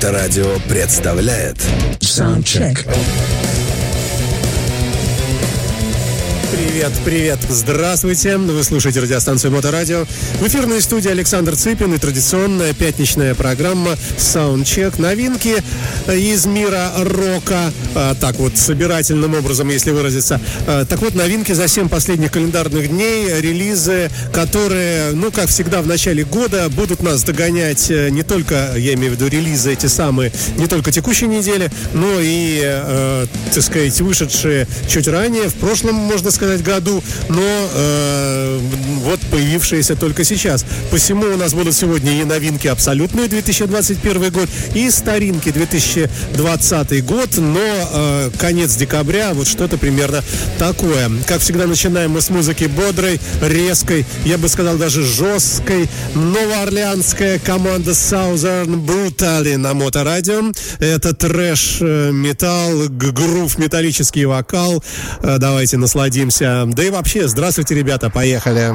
Моторадио представляет Soundcheck. Привет, привет, здравствуйте. Вы слушаете радиостанцию Моторадио. В эфирной студии Александр Цыпин и традиционная пятничная программа Soundcheck. Новинки из мира рока. А, так вот, собирательным образом, если выразиться. А, так вот, новинки за 7 последних календарных дней. Релизы, которые, ну, как всегда, в начале года будут нас догонять э, не только, я имею в виду релизы эти самые, не только текущей недели, но и, э, так сказать, вышедшие чуть ранее, в прошлом, можно сказать, году, но э, вот появившиеся только сейчас. Посему у нас будут сегодня и новинки абсолютные 2021 год, и старинки 2020 год, но э, конец декабря, вот что-то примерно такое. Как всегда, начинаем мы с музыки бодрой, резкой, я бы сказал даже жесткой. Новоорлеанская команда Southern Brutally на моторадио. Это трэш, э, металл, грув, металлический вокал. Э, давайте насладимся да и вообще, здравствуйте, ребята, поехали.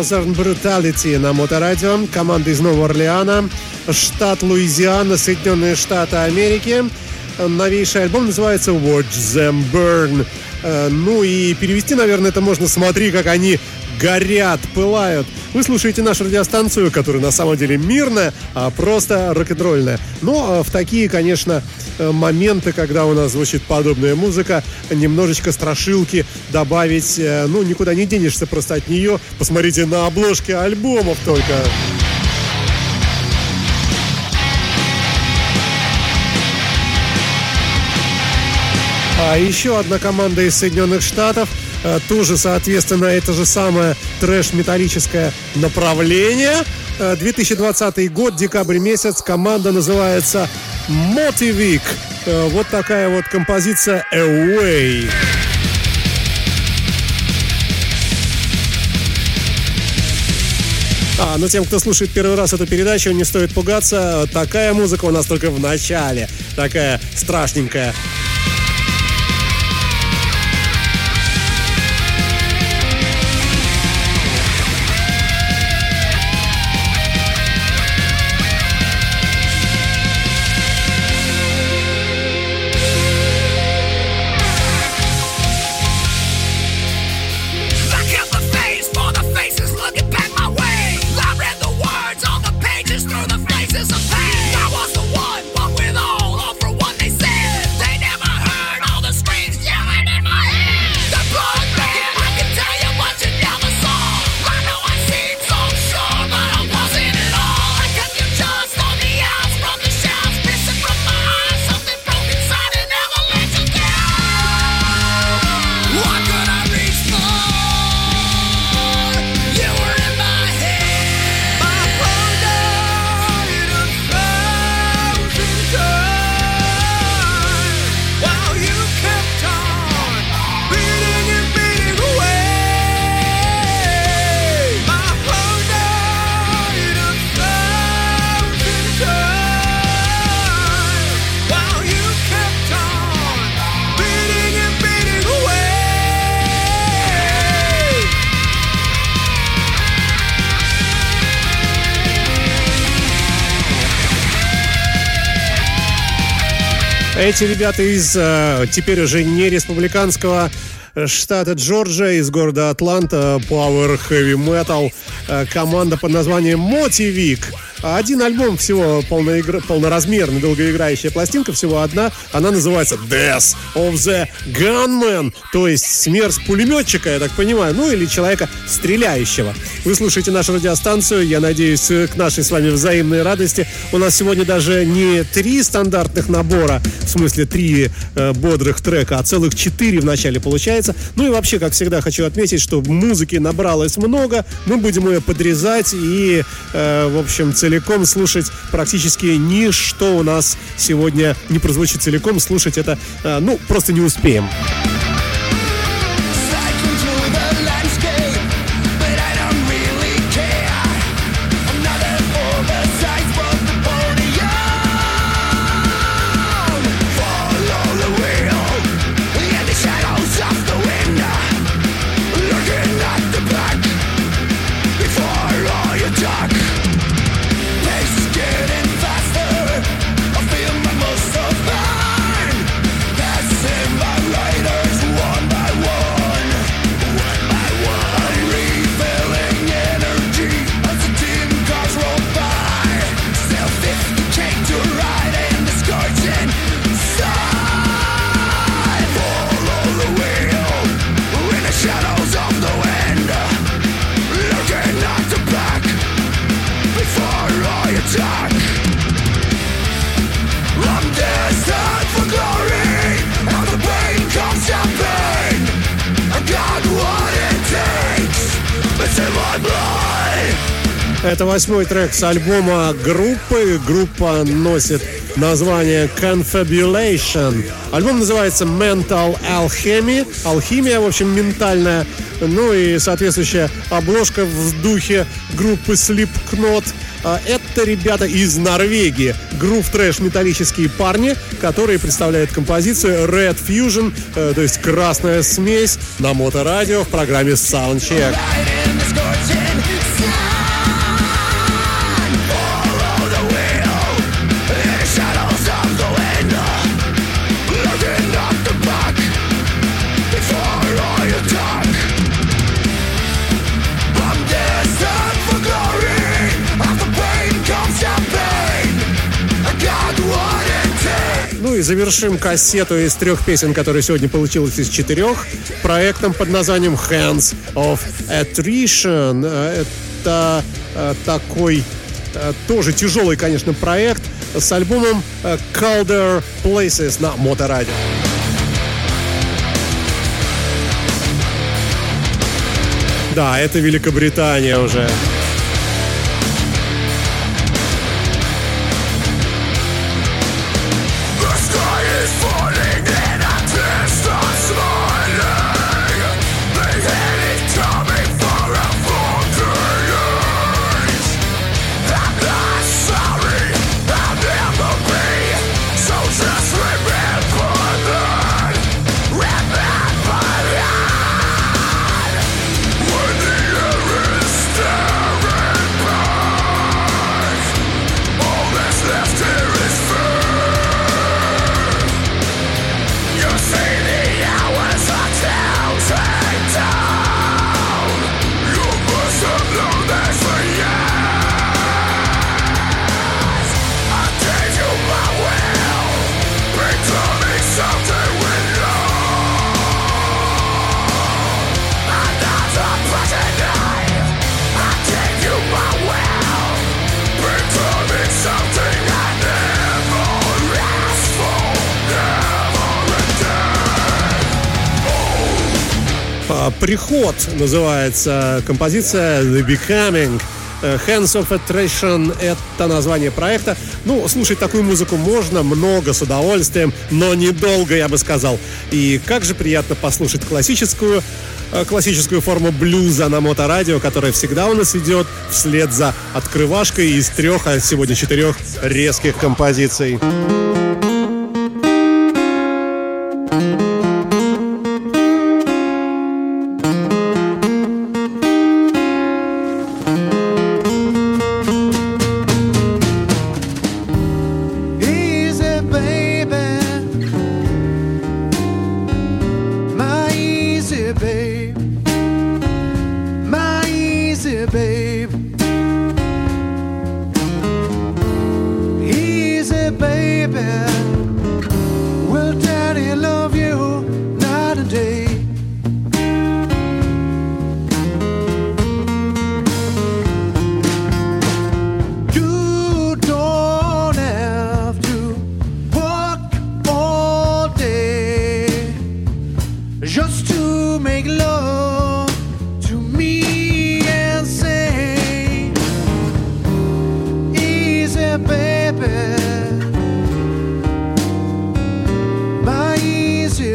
Southern Brutality на Моторадио. Команда из Нового Орлеана, штат Луизиана, Соединенные Штаты Америки. Новейший альбом называется Watch Them Burn. Э, ну и перевести, наверное, это можно «Смотри, как они горят, пылают». Вы слушаете нашу радиостанцию, которая на самом деле мирная, а просто рок-н-ролльная. Но э, в такие, конечно, э, моменты, когда у нас звучит подобная музыка, немножечко страшилки добавить, э, ну, никуда не денешься просто от нее. Посмотрите на обложки альбомов только. А еще одна команда из Соединенных Штатов – Э, тоже, соответственно, это же самое трэш-металлическое направление. 2020 э, год, декабрь месяц, команда называется Motivik. Э, вот такая вот композиция Away. А, ну тем, кто слушает первый раз эту передачу, не стоит пугаться. Такая музыка у нас только в начале. Такая страшненькая. Эти ребята из э, теперь уже не республиканского штата Джорджия, из города Атланта, Power Heavy Metal, э, команда под названием Motivik – один альбом всего полноигр... полноразмерный, долгоиграющая пластинка, всего одна. Она называется Death of the Gunman, то есть смерть пулеметчика, я так понимаю, ну или человека стреляющего. Вы слушаете нашу радиостанцию, я надеюсь, к нашей с вами взаимной радости. У нас сегодня даже не три стандартных набора, в смысле три э, бодрых трека, а целых четыре в начале получается. Ну и вообще, как всегда, хочу отметить, что музыки набралось много, мы будем ее подрезать и, э, в общем, цель целиком слушать практически ничто у нас сегодня не прозвучит целиком. Слушать это, э, ну, просто не успеем. Это восьмой трек с альбома группы. Группа носит название Confabulation. Альбом называется Mental Alchemy. Алхимия, в общем, ментальная. Ну и соответствующая обложка в духе группы Slipknot. А, это ребята из Норвегии. Грув трэш металлические парни, которые представляют композицию Red Fusion, э, то есть красная смесь на моторадио в программе Soundcheck. И завершим кассету из трех песен, которые сегодня получилось из четырех, проектом под названием Hands of Attrition. Это э, такой э, тоже тяжелый, конечно, проект с альбомом э, Calder Places на Моторадио. Да, это Великобритания уже. «Приход» называется композиция «The Becoming». Э, Hands of Attraction — это название проекта. Ну, слушать такую музыку можно, много, с удовольствием, но недолго, я бы сказал. И как же приятно послушать классическую, э, классическую форму блюза на моторадио, которая всегда у нас идет вслед за открывашкой из трех, а сегодня четырех резких композиций.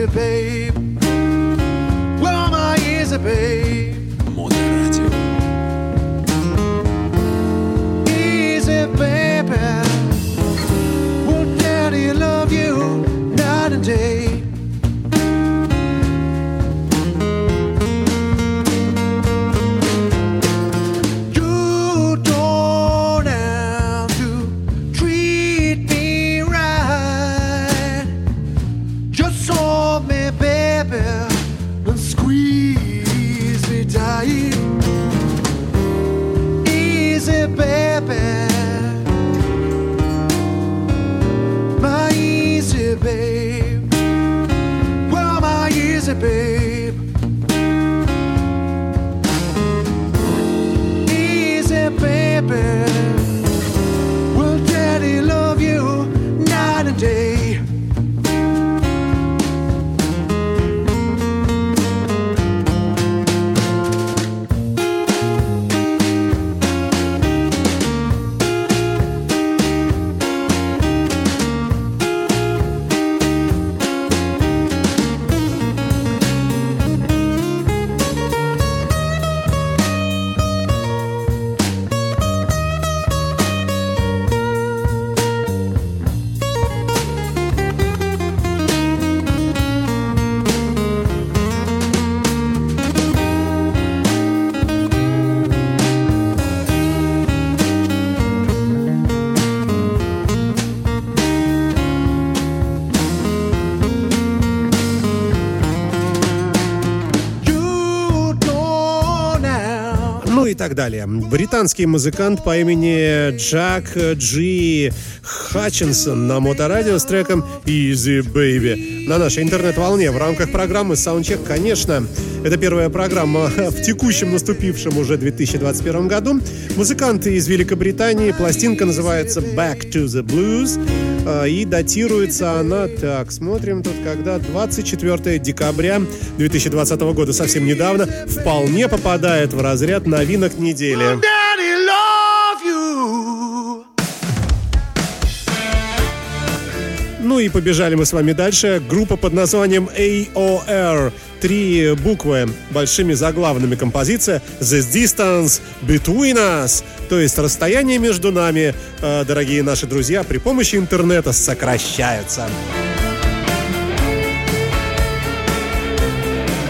babe? Where are my ears, babe? Далее. Британский музыкант по имени Джак Джи Хатчинсон на моторадио с треком Easy Baby на нашей интернет-волне в рамках программы Soundcheck, конечно. Это первая программа в текущем наступившем уже 2021 году. Музыканты из Великобритании. Пластинка называется Back to the Blues. А, И датируется она, так, смотрим тут, когда 24 декабря 2020 года, совсем недавно, вполне попадает в разряд новинок недели. Ну и побежали мы с вами дальше. Группа под названием AOR. Три буквы большими заглавными композиция This Distance Between Us. То есть расстояние между нами, э, дорогие наши друзья, при помощи интернета сокращается.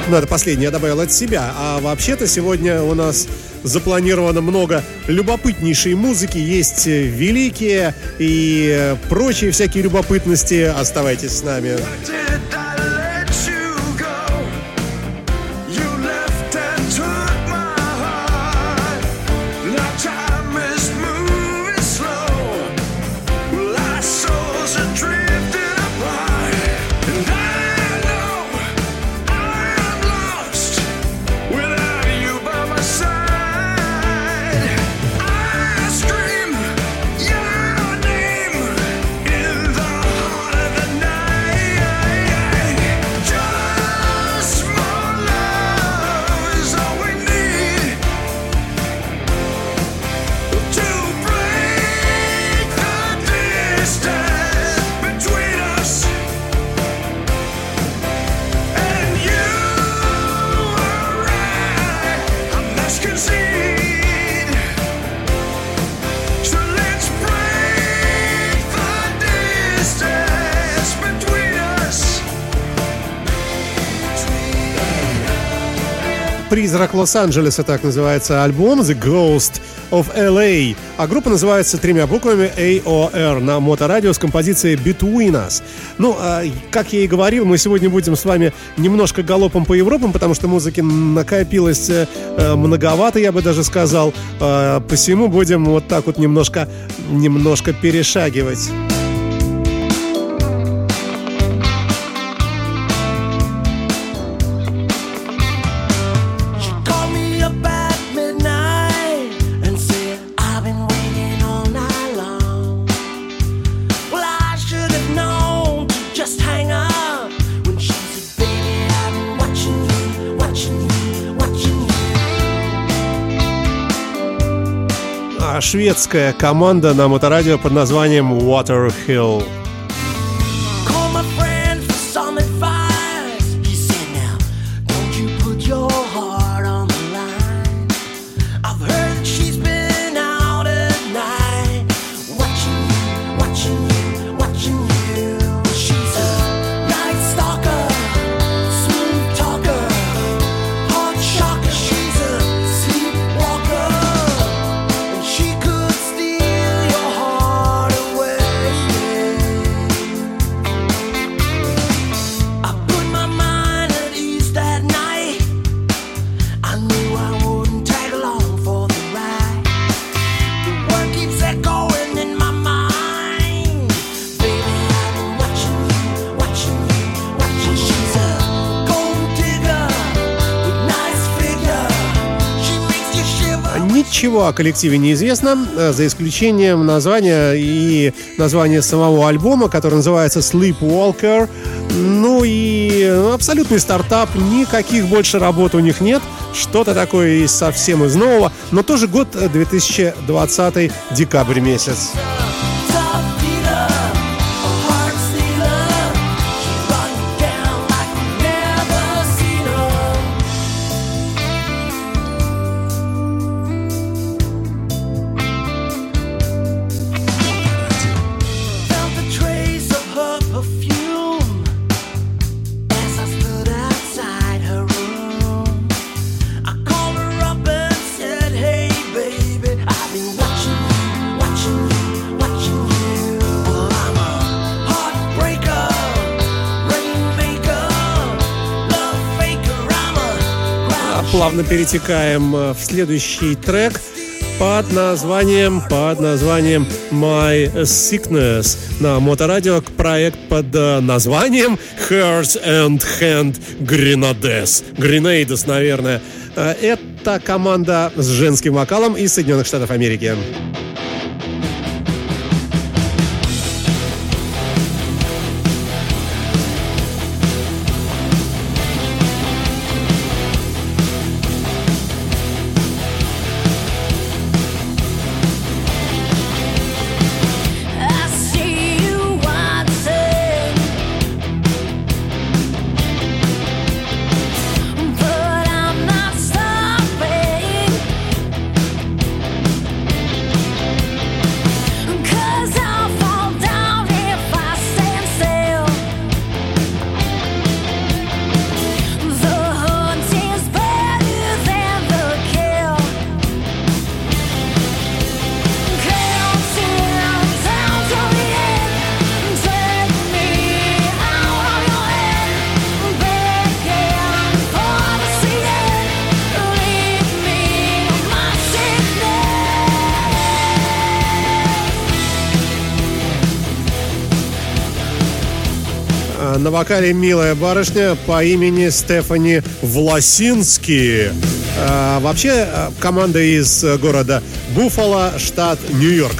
Ну, это последнее я добавил от себя. А вообще-то сегодня у нас запланировано много любопытнейшей музыки. Есть э, великие и прочие всякие любопытности. Оставайтесь с нами. «Призрак Лос-Анджелеса» так называется альбом «The Ghost of LA». А группа называется тремя буквами AOR на моторадио с композицией «Between Us». Ну, а, как я и говорил, мы сегодня будем с вами немножко галопом по Европам, потому что музыки накопилось э, э, многовато, я бы даже сказал. А, посему будем вот так вот немножко, немножко перешагивать. Шведская команда на моторадио под названием Water Hill. Ничего о коллективе не известно, э, за исключением названия и названия самого альбома, который называется Sleepwalker. Ну и абсолютный стартап, никаких больше работ у них нет. Что-то такое совсем из нового, но тоже год э, 2020 декабрь месяц. Плавно перетекаем э, в следующий трек под названием, под названием My Sickness на Моторадио проект под э, названием Heart and Hand Grenades. Grenades, наверное. Э, Это команда с женским вокалом из Соединенных Штатов Америки. Вокале милая барышня по имени Стефани Власински. А, Вообще а, команда из э, города Буффало, штат Нью-Йорк.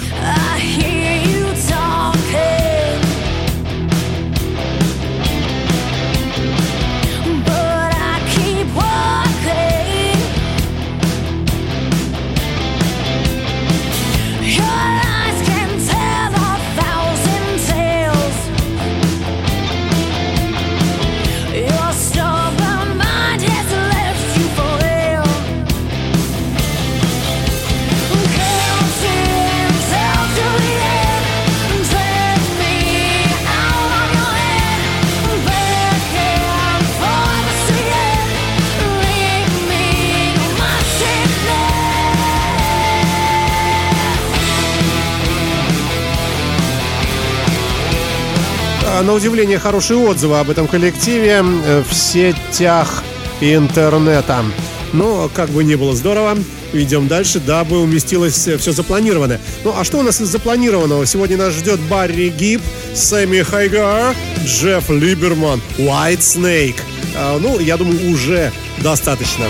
На удивление хорошие отзывы об этом коллективе э, в сетях интернета. Но как бы ни было здорово, идем дальше, дабы уместилось все запланированное. Ну а что у нас из запланированного? Сегодня нас ждет Барри Гиб, Сэмми Хайгар, Джефф Либерман, White Snake. А, Ну, я думаю, уже достаточно.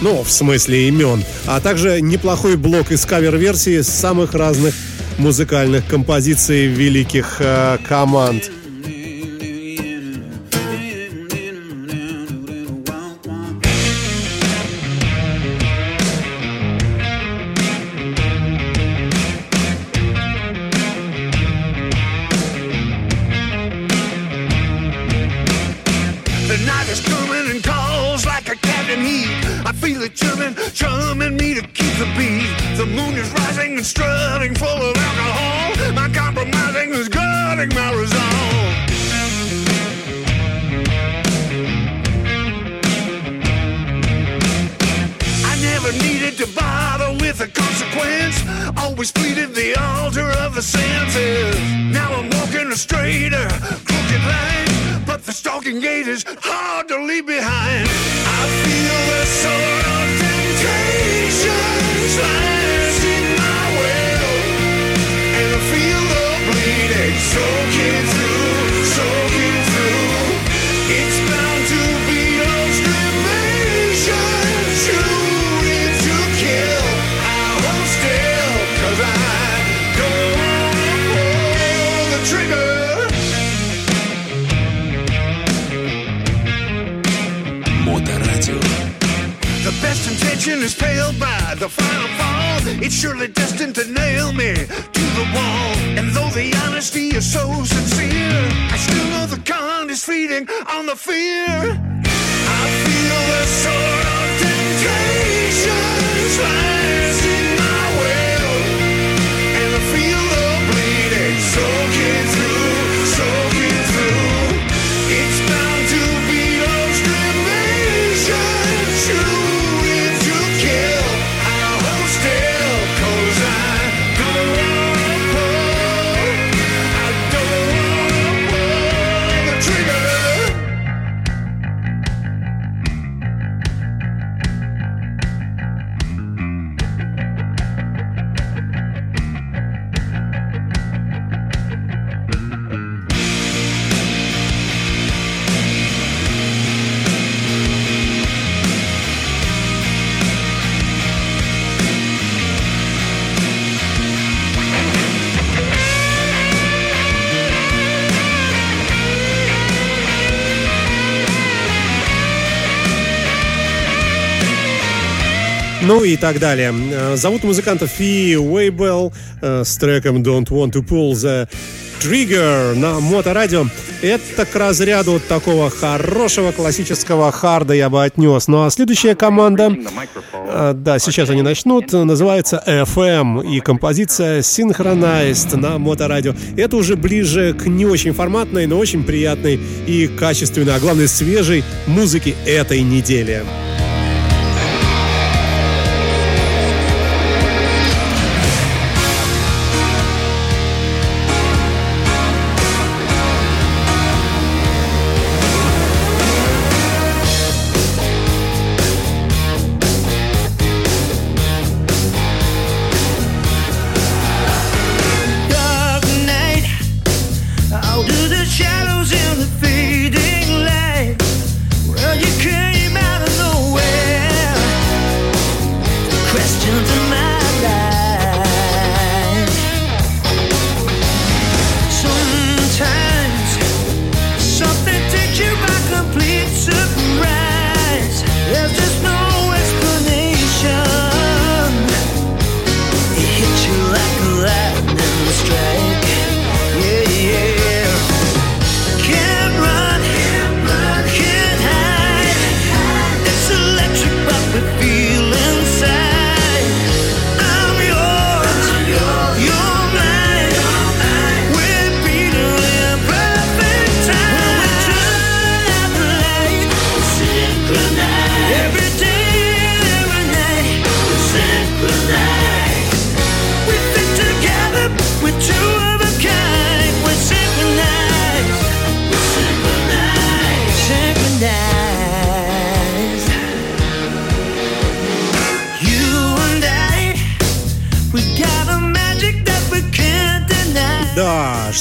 Ну, в смысле имен. А также неплохой блок из кавер-версии самых разных музыкальных композиций великих э, команд. И так далее. Э, Зовут музыкантов Фи Уэйбелл э, с треком Don't Want to Pull the Trigger на моторадио. Это к разряду такого хорошего классического харда я бы отнес. Ну а следующая команда, э, да, сейчас они начнут, называется FM и композиция Synchronized на моторадио. Это уже ближе к не очень форматной, но очень приятной и качественной, а главное свежей музыке этой недели. dark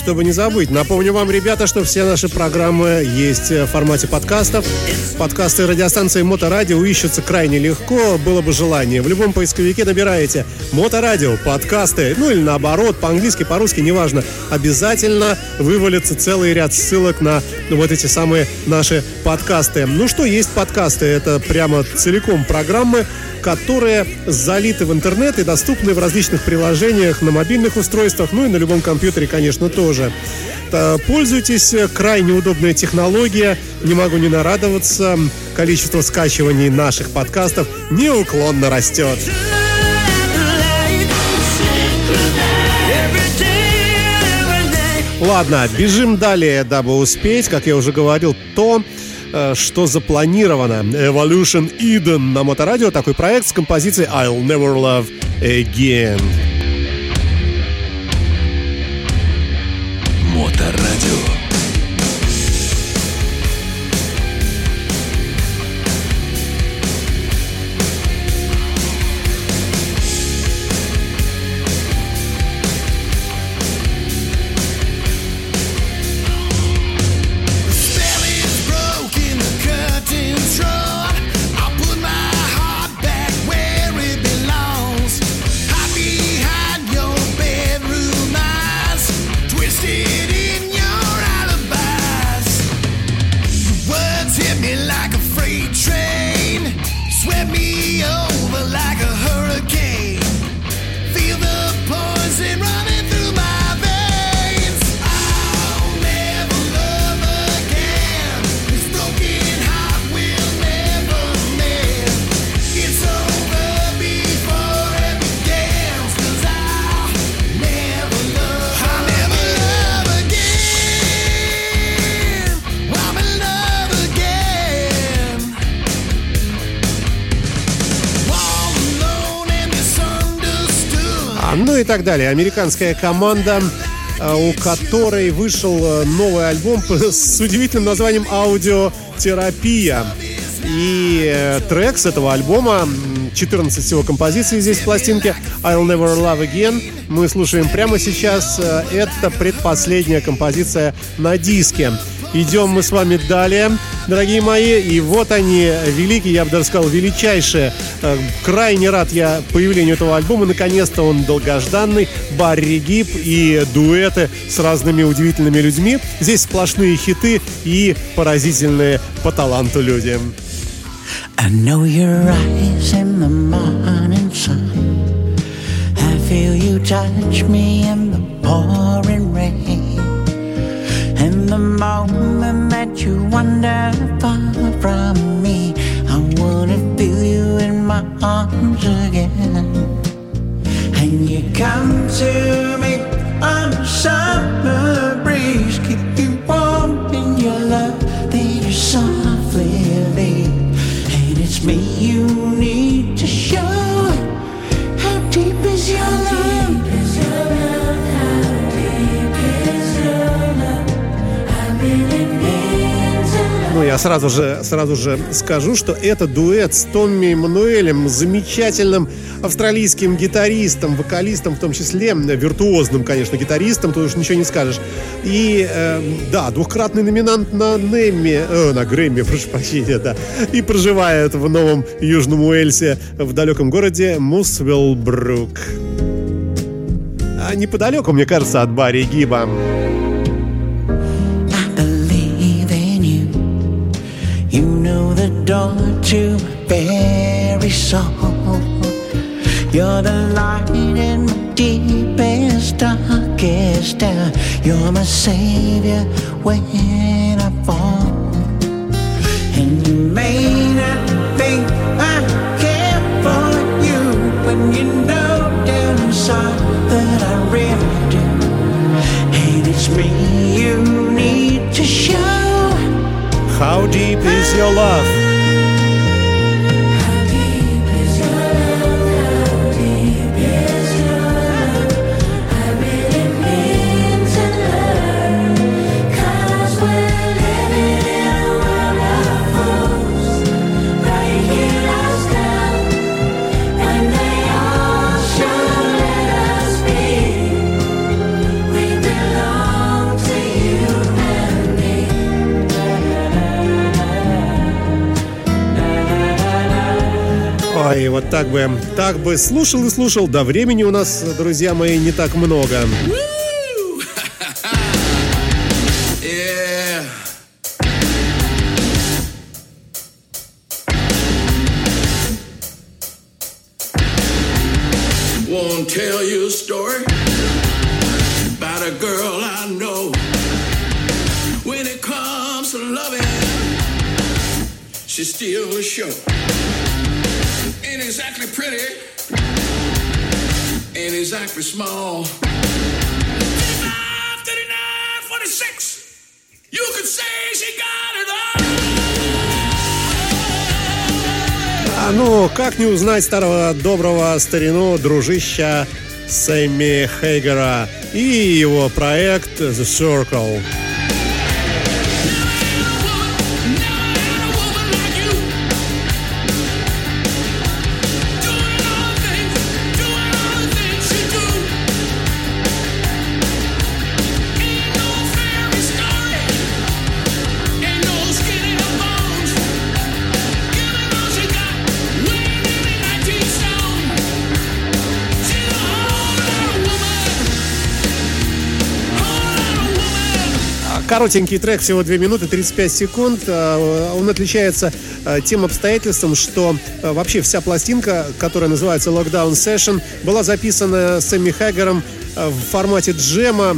чтобы не забыть, напомню вам, ребята, что все наши программы есть в формате подкастов. Подкасты радиостанции Моторадио ищутся крайне легко, было бы желание. В любом поисковике набираете Моторадио, подкасты, ну или наоборот, по-английски, по-русски, неважно. Обязательно вывалится целый ряд ссылок на вот эти самые наши подкасты. Ну что есть подкасты? Это прямо целиком программы, которые залиты в интернет и доступны в различных приложениях на мобильных устройствах, ну и на любом компьютере, конечно, тоже. Та- Пользуйтесь, э, крайне удобная технология, не могу не нарадоваться, количество скачиваний наших подкастов неуклонно растет. Ладно, бежим далее, дабы успеть, как я уже говорил, то, э, что запланировано. Evolution Eden на Моторадио, такой проект с композицией I'll Never Love Again. Так далее. Американская команда, э, у которой вышел э, новый альбом с удивительным названием «Аудиотерапия». И э, трек с этого альбома, м, 14 всего композиций здесь в пластинке, «I'll Never Love Again», мы слушаем прямо сейчас. Это предпоследняя композиция на диске. Идем мы с вами далее, дорогие мои. И вот они, великие, я бы даже сказал, величайшие. Э, Крайне рад я появлению этого альбома. Наконец-то он долгожданный. Барри Гиб и дуэты с разными удивительными людьми. Здесь сплошные хиты и поразительные по таланту люди. I know your eyes in the morning sun. I feel you touch me in the pouring rain. The moment that you wander far from me, I wanna feel you in my arms again. And you come to me on a summer breeze, keep you warm in your love, then you softly leave. And it's me you need to show. How deep is your love? Ну, я сразу же, сразу же скажу, что это дуэт с Томми Мануэлем, замечательным австралийским гитаристом, вокалистом, в том числе, виртуозным, конечно, гитаристом, тут уж ничего не скажешь. И, э, да, двухкратный номинант на Немми, э, на Грэмми, прошу прощения, да, и проживает в Новом Южном Уэльсе в далеком городе Мусвеллбрук. А неподалеку, мне кажется, от Барри Гиба. To very soul. You're the light in my deepest, darkest hour. You're my savior when I fall. And you may not think I care for you, but you know down inside that I really do. And it's me you need to show. How deep is your love? Так бы, так бы слушал и слушал, да времени у нас, друзья мои, не так много. Exactly pretty, ain't exactly small. 35, 39, 46. You could say she got it all. А ну, как не узнать старого доброго старину дружища Сэмми Хейгера и его проект The Circle. Коротенький трек, всего 2 минуты 35 секунд. А, Он отличается тем обстоятельством, что а, вообще вся пластинка, которая называется Lockdown Session, была записана Сэмми Хаггером а, в формате джема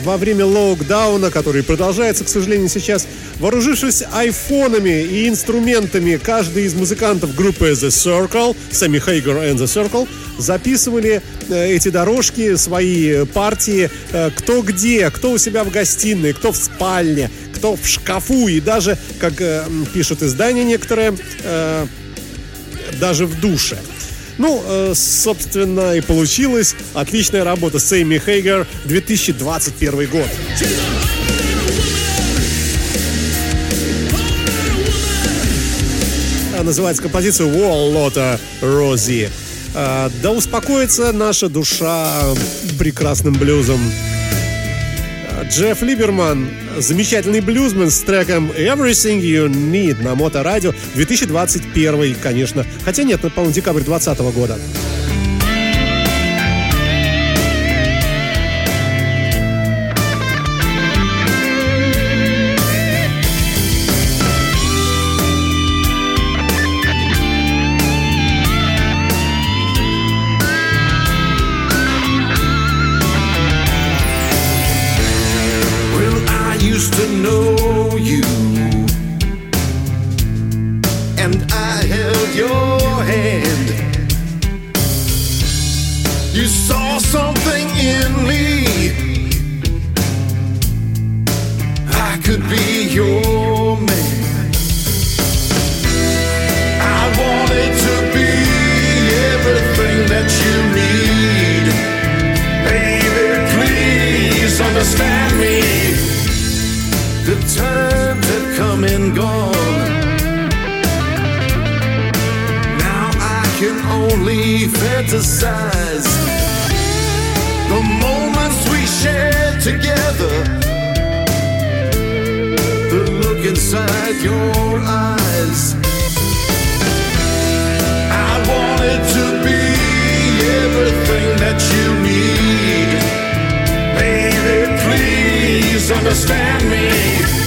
во время локдауна, который продолжается, к сожалению, сейчас. Вооружившись айфонами и инструментами, каждый из музыкантов группы The Circle, Сэмми Хейгер and The Circle, записывали э, эти дорожки, свои партии, э, кто где, кто у себя в гостиной, кто в спальне, кто в шкафу и даже, как э, пишут издания некоторые, э, даже в душе. Ну, э, собственно, и получилось. Отличная работа. Сэмми Хейгер, 2021 год. А, Называется композиция «Wall Lotta Рози». А, Да успокоится наша душа прекрасным блюзом. Джефф Либерман, замечательный блюзмен с треком Everything You Need на Моторадио 2021, конечно. Хотя нет, это, по-моему, декабрь 2020 года. Only fantasize. The moments we shared together. The look inside your eyes. I wanted to be everything that you need. Baby, please understand me.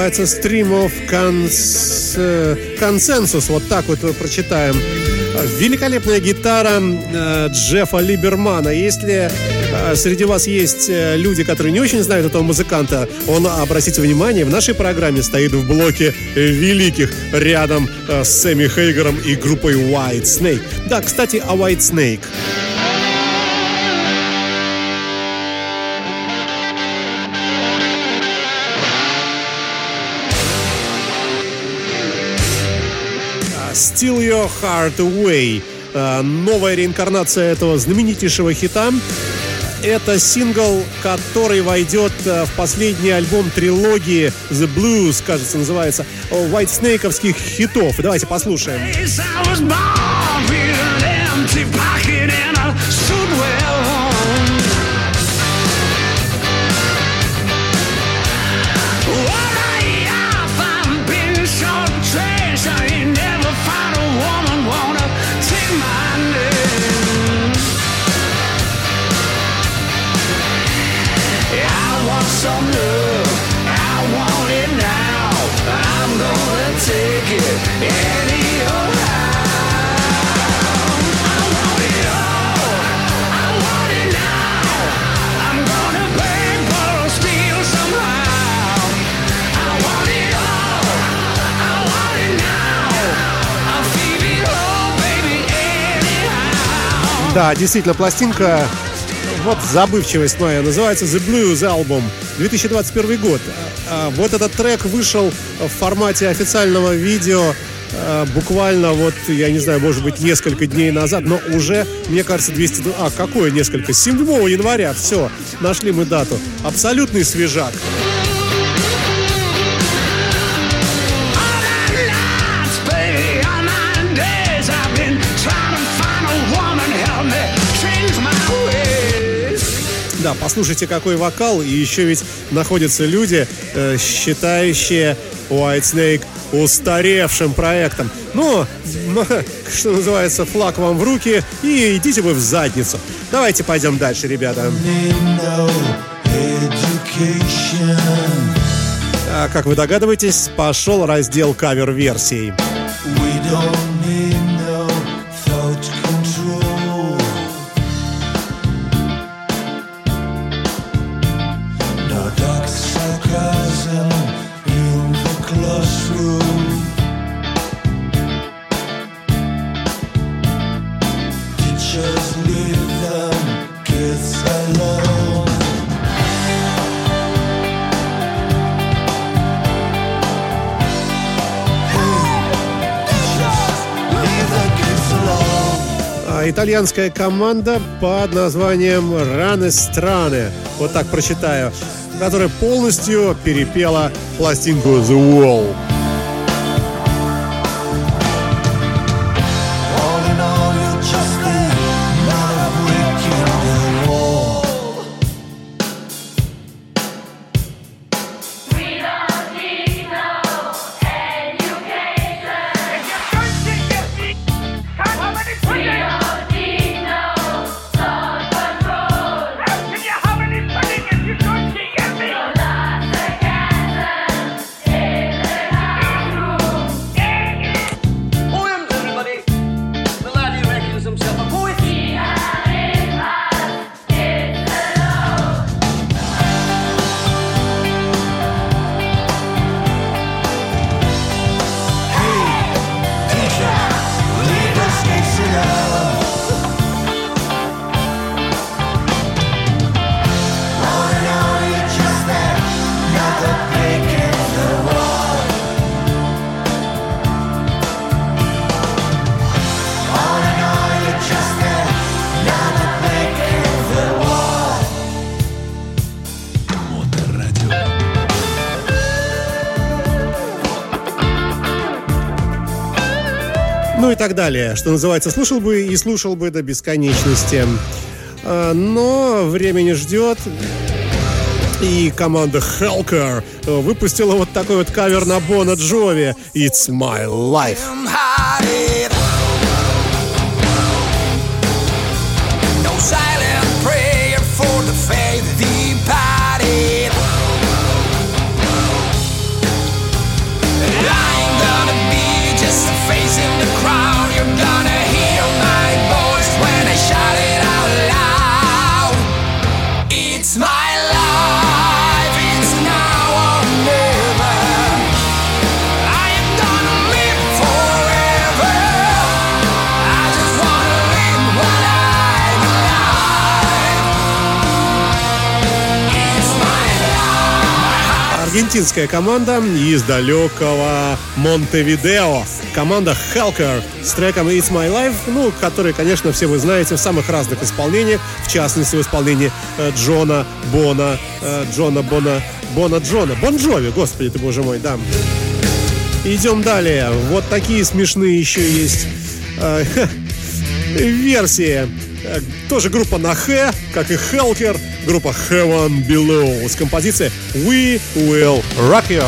Называется Stream of Cons- э, Consensus. Вот так вот прочитаем. Великолепная гитара э, Джеффа Либермана. Если э, среди вас есть э, люди, которые не очень знают этого музыканта, он, обратите внимание, в нашей программе стоит в блоке э, великих рядом э, с Сэмми Хейгером и группой White Snake. Да, кстати, о White Snake. Steal Your Heart Away. Э, Новая реинкарнация этого знаменитейшего хита. Это сингл, который войдет э, в последний альбом трилогии The Blues, кажется, называется, White Snake'овских хитов. Давайте послушаем. Да, действительно, пластинка, вот забывчивость моя, называется The Blues Album, 2021 год. А, Вот этот трек вышел в формате официального видео а, буквально вот, я не знаю, может быть, несколько дней назад, но уже, мне кажется, 200... А, какое несколько? 7 января, все, нашли мы дату. Абсолютный свежак. All Послушайте, какой вокал, и еще ведь находятся люди, э, считающие White Snake устаревшим проектом. Ну, что называется, флаг вам в руки и идите вы в задницу. Давайте пойдем дальше, ребята. А, как вы догадываетесь, пошел раздел кавер-версий. We don't итальянская команда под названием Раны Страны, вот так прочитаю, которая полностью перепела пластинку The Wall. Так далее. Что называется, слушал бы и слушал бы до бесконечности. А, Но время не ждет. И команда Hellcar выпустила вот такой вот кавер на Бона Джови «It's My Life». Аргентинская команда из далекого Монтевидео. Команда Hellcar с треком It's My Life, ну, который, конечно, все вы знаете в самых разных исполнениях, в частности, в исполнении э, Джона Бона, э, Джона Бона, Бона Джона, Бон Джови, господи ты, боже мой, да. Идем далее. Вот такие смешные еще есть э, версии. Э, Тоже группа на Х, как и Hellcar, группа Heaven Below с композицией We Will Rock You.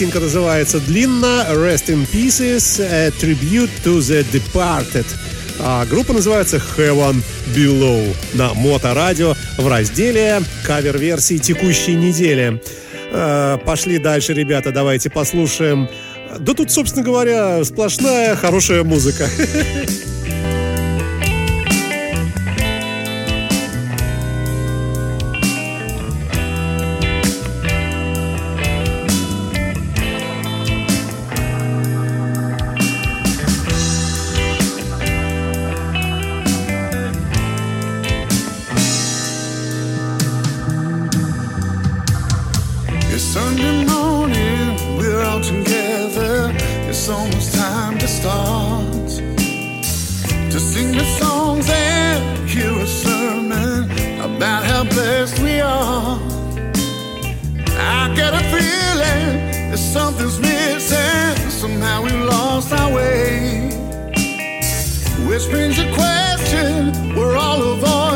Пластинка называется длинно Rest in Pieces, a Tribute to the Departed. А группа называется Heaven Below на Моторадио в разделе кавер-версии текущей недели. Э, Пошли дальше, ребята, давайте послушаем. Да тут, собственно говоря, сплошная хорошая музыка. that something's missing. Somehow we lost our way. Which brings a question we're all avoiding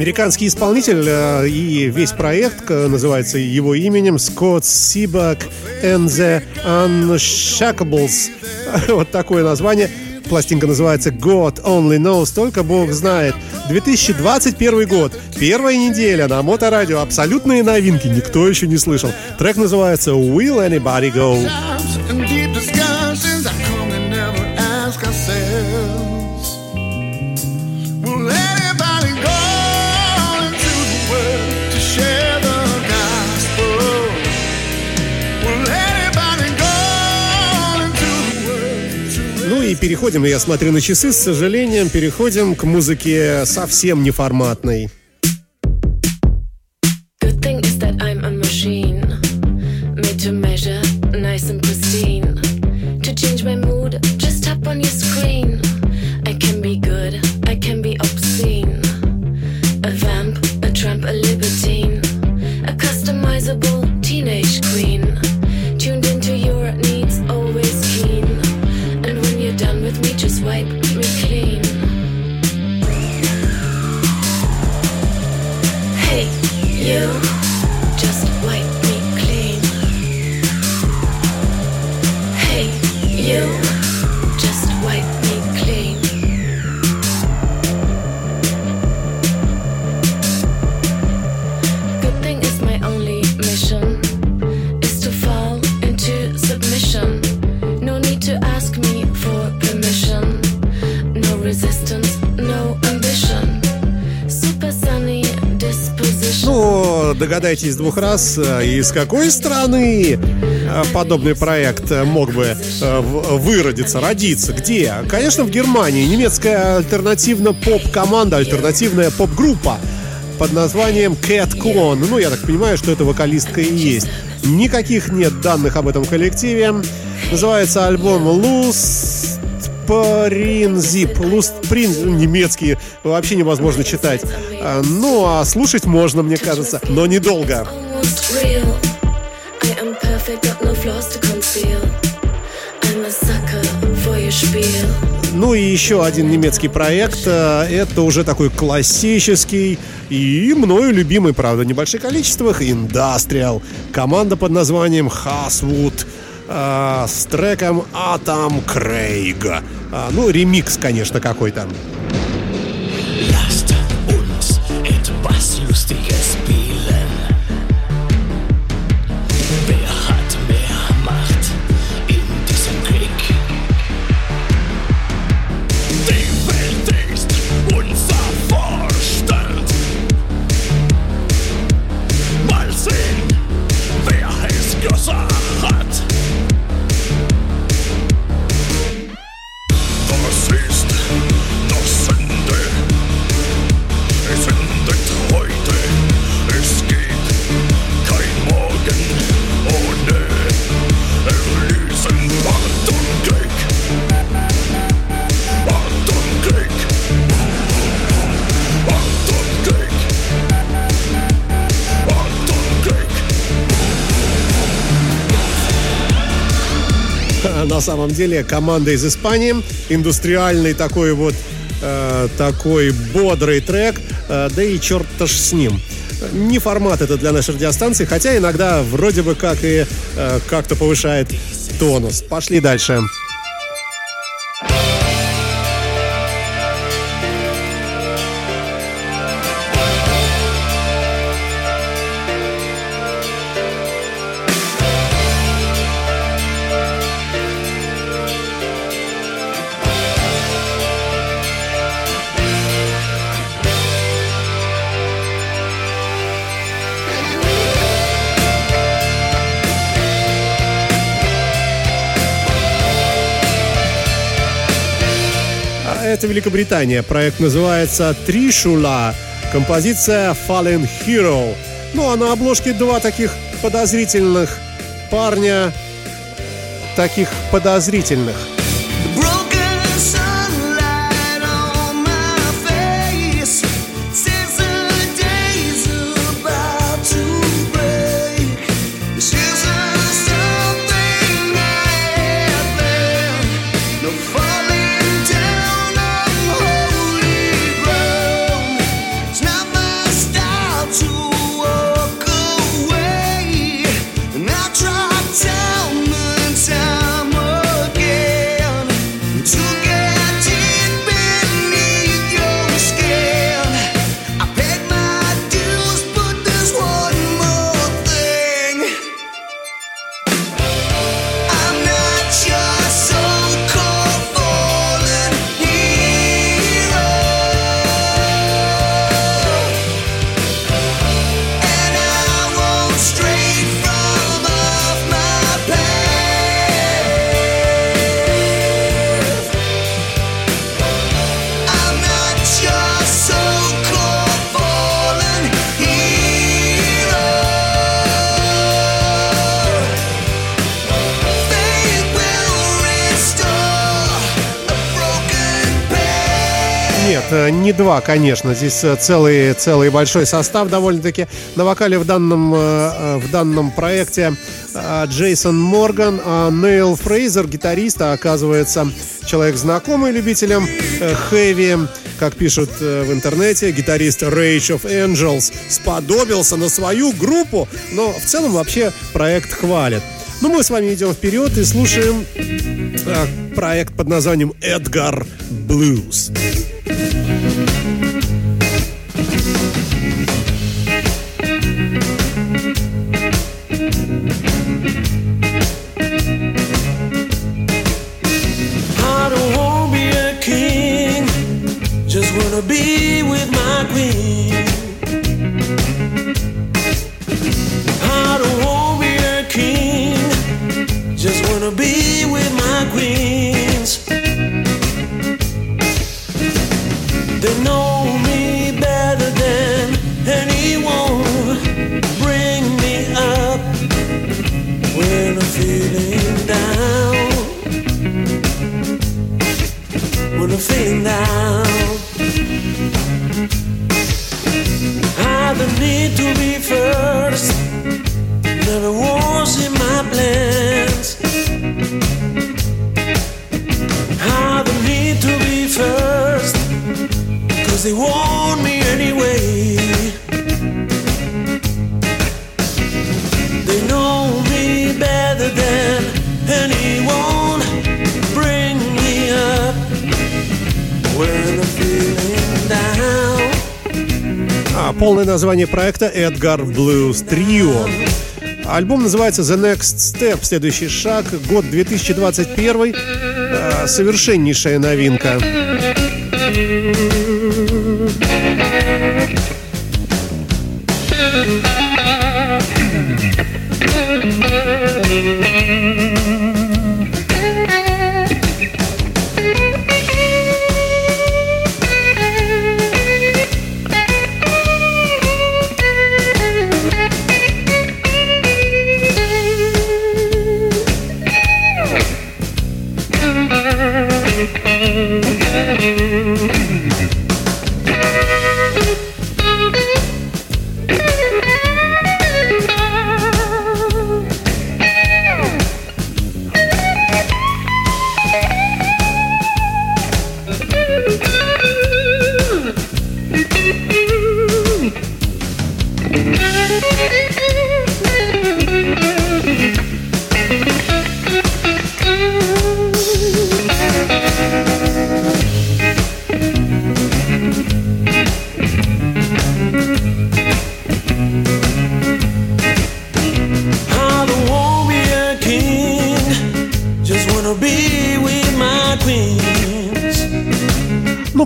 Американский исполнитель э, и весь проект э, называется его именем Скотт Сибак and the Unshakables. Вот такое название. Пластинка называется God Only Knows, только Бог знает. 2021 год, первая неделя на Моторадио, абсолютные новинки, никто еще не слышал. Трек называется Will Anybody Go? Переходим, я смотрю на часы, с сожалением, переходим к музыке совсем неформатной. Good thing you, Ну, догадайтесь двух раз, э, из какой страны э, подобный проект мог бы э, выродиться, родиться. Где? Конечно, в Германии. Немецкая альтернативно-поп-команда, альтернативная поп-группа под названием Cat Clone. Ну, я так понимаю, что это вокалистка и есть. Никаких нет данных об этом коллективе. Называется альбом Loose Принзип. Лустприн, немецкий, вообще невозможно читать. А, Ну, а слушать можно, мне кажется, но недолго. Ну и еще один немецкий проект. э, Это уже такой классический и мною любимый, правда, в небольших количествах, Industrial. Команда под названием Haswood э, с треком Атом Крейга. А, Ну, ремикс, конечно, какой-то. Самом деле команда из Испании. Индустриальный такой вот э, такой бодрый трек, э, да и черт-то ж с ним. Не формат это для нашей радиостанции, хотя иногда вроде бы как и э, как-то повышает тонус. Пошли дальше. Великобритания. Проект называется Тришула. Композиция Fallen Hero. Ну а на обложке два таких подозрительных парня. Таких подозрительных. 2, конечно. Здесь э, целый, целый большой состав довольно-таки. На вокале в данном, э, э, в данном проекте Джейсон Морган, а Нейл Фрейзер, гитарист, а оказывается человек знакомый любителям хэви, как пишут в интернете, гитарист Rage of Angels сподобился на свою группу, но в целом вообще проект хвалит. Ну мы с вами идем вперед и слушаем проект под названием «Эдгар Блюз». Блюз. Название проекта Эдгар Блюз Трио. Альбом называется The Next Step, следующий шаг, год 2021, э, совершеннейшая новинка.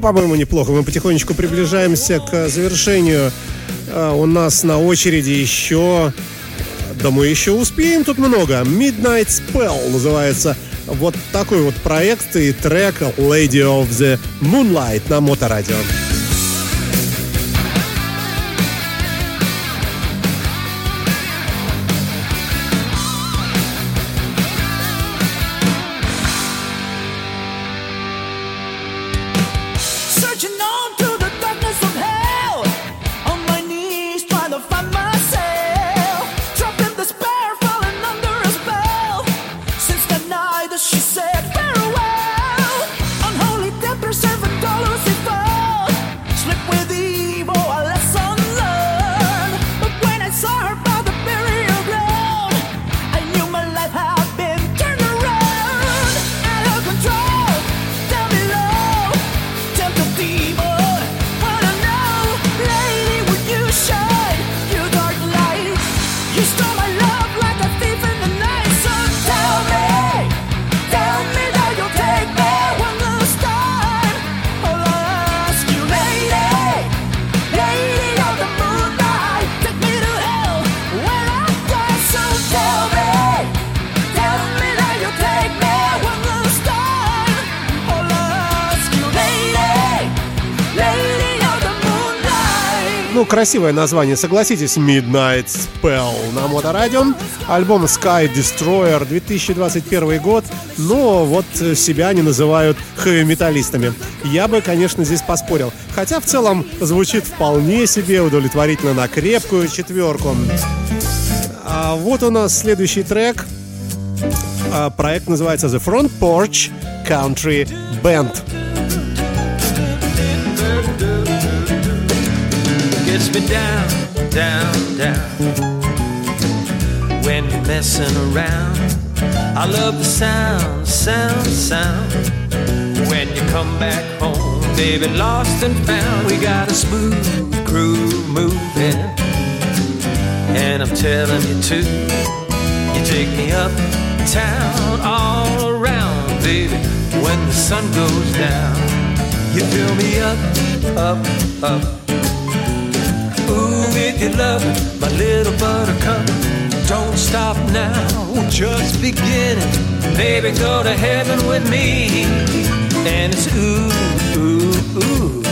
По-моему, неплохо. Мы потихонечку приближаемся к завершению. А, У нас на очереди еще... Да мы еще успеем тут много. Midnight Spell называется вот такой вот проект и трек Lady of the Moonlight на Моторадио. Searching Ну, красивое название, согласитесь, Midnight Spell на Моторадио. Альбом Sky Destroyer 2021 год, но вот себя они называют хэви-металлистами. Я бы, конечно, здесь поспорил. Хотя в целом звучит вполне себе удовлетворительно на крепкую четверку. А вот у нас следующий трек. А, Проект называется The Front Porch Country Band. Gets me down, down, down. When you're messing around, I love the sound, sound, sound. When you come back home, baby, lost and found, we got a smooth groove moving. And I'm telling you too, you take me up town, all around, baby. When the sun goes down, you fill me up, up, up. Your love, my little buttercup. Don't stop now, just beginning. Baby, go to heaven with me. And it's ooh, ooh, ooh.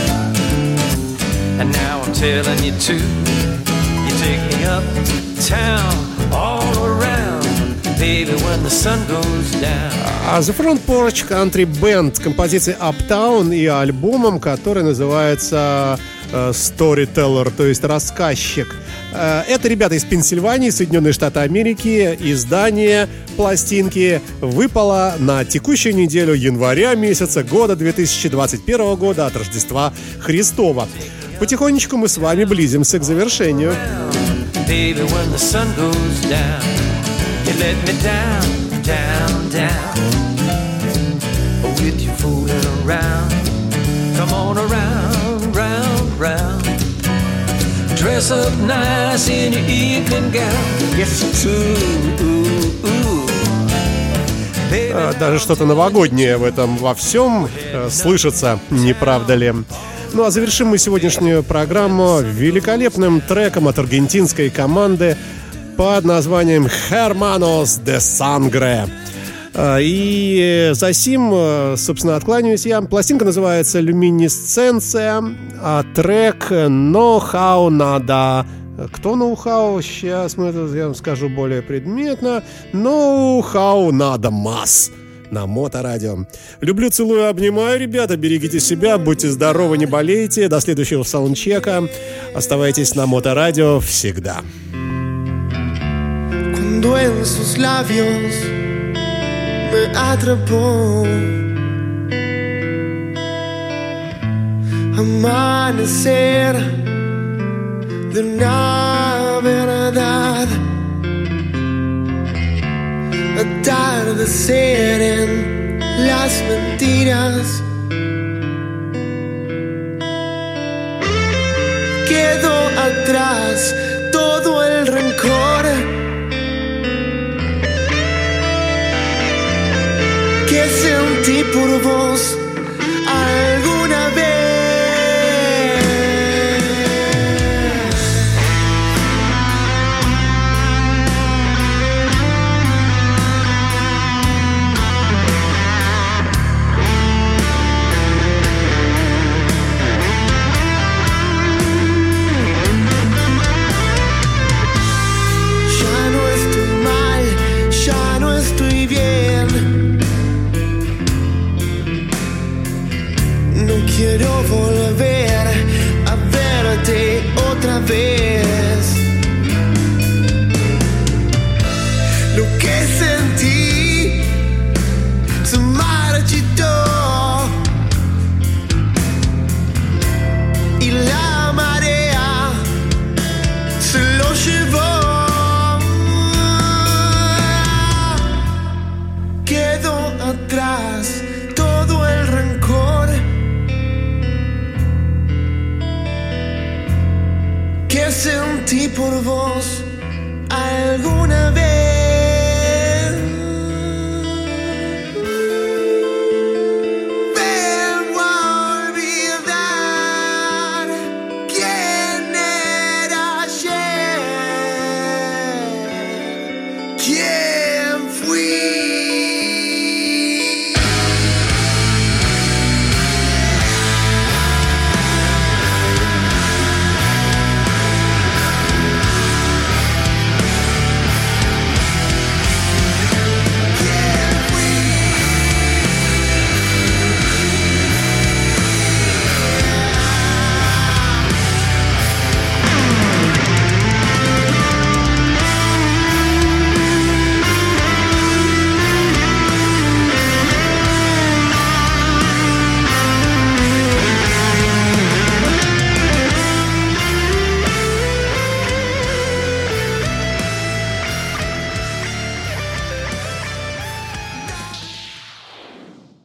And now I'm telling you too. You take me up town, all around. Baby, when the sun goes down. А The Front Porch Country Band композицией Uptown и альбомом, который называется э, Storyteller, то есть рассказчик. Э, Это ребята из Пенсильвании, Соединенные Штаты Америки. Издание пластинки выпало на текущую неделю января месяца года 2021 года от Рождества Христова. Потихонечку мы с вами близимся к завершению. Come on around, round, round. Dress up nice in your evening gown, yes. Baby, А, Даже что-то новогоднее в этом во всем э, слышится, не правда ли? Ну а завершим мы сегодняшнюю программу великолепным треком от аргентинской команды под названием Hermanos de Sangre. А, И за сим, э, собственно, откланяюсь я. Пластинка называется «Люминесценция», а трек «Know-how надо». Кто ноу-хау? Сейчас мы это, я вам скажу более предметно. Ноу-хау надо масс на Моторадио. Люблю, целую, обнимаю, ребята. Берегите себя, будьте здоровы, не болейте. До следующего саундчека. Оставайтесь на Моторадио всегда. cuando en sus labios me atrapó. Amanecer de una verdad. Atardecer en las mentiras. Quedó atrás todo el rencor. Que sentí por vos alguna vez.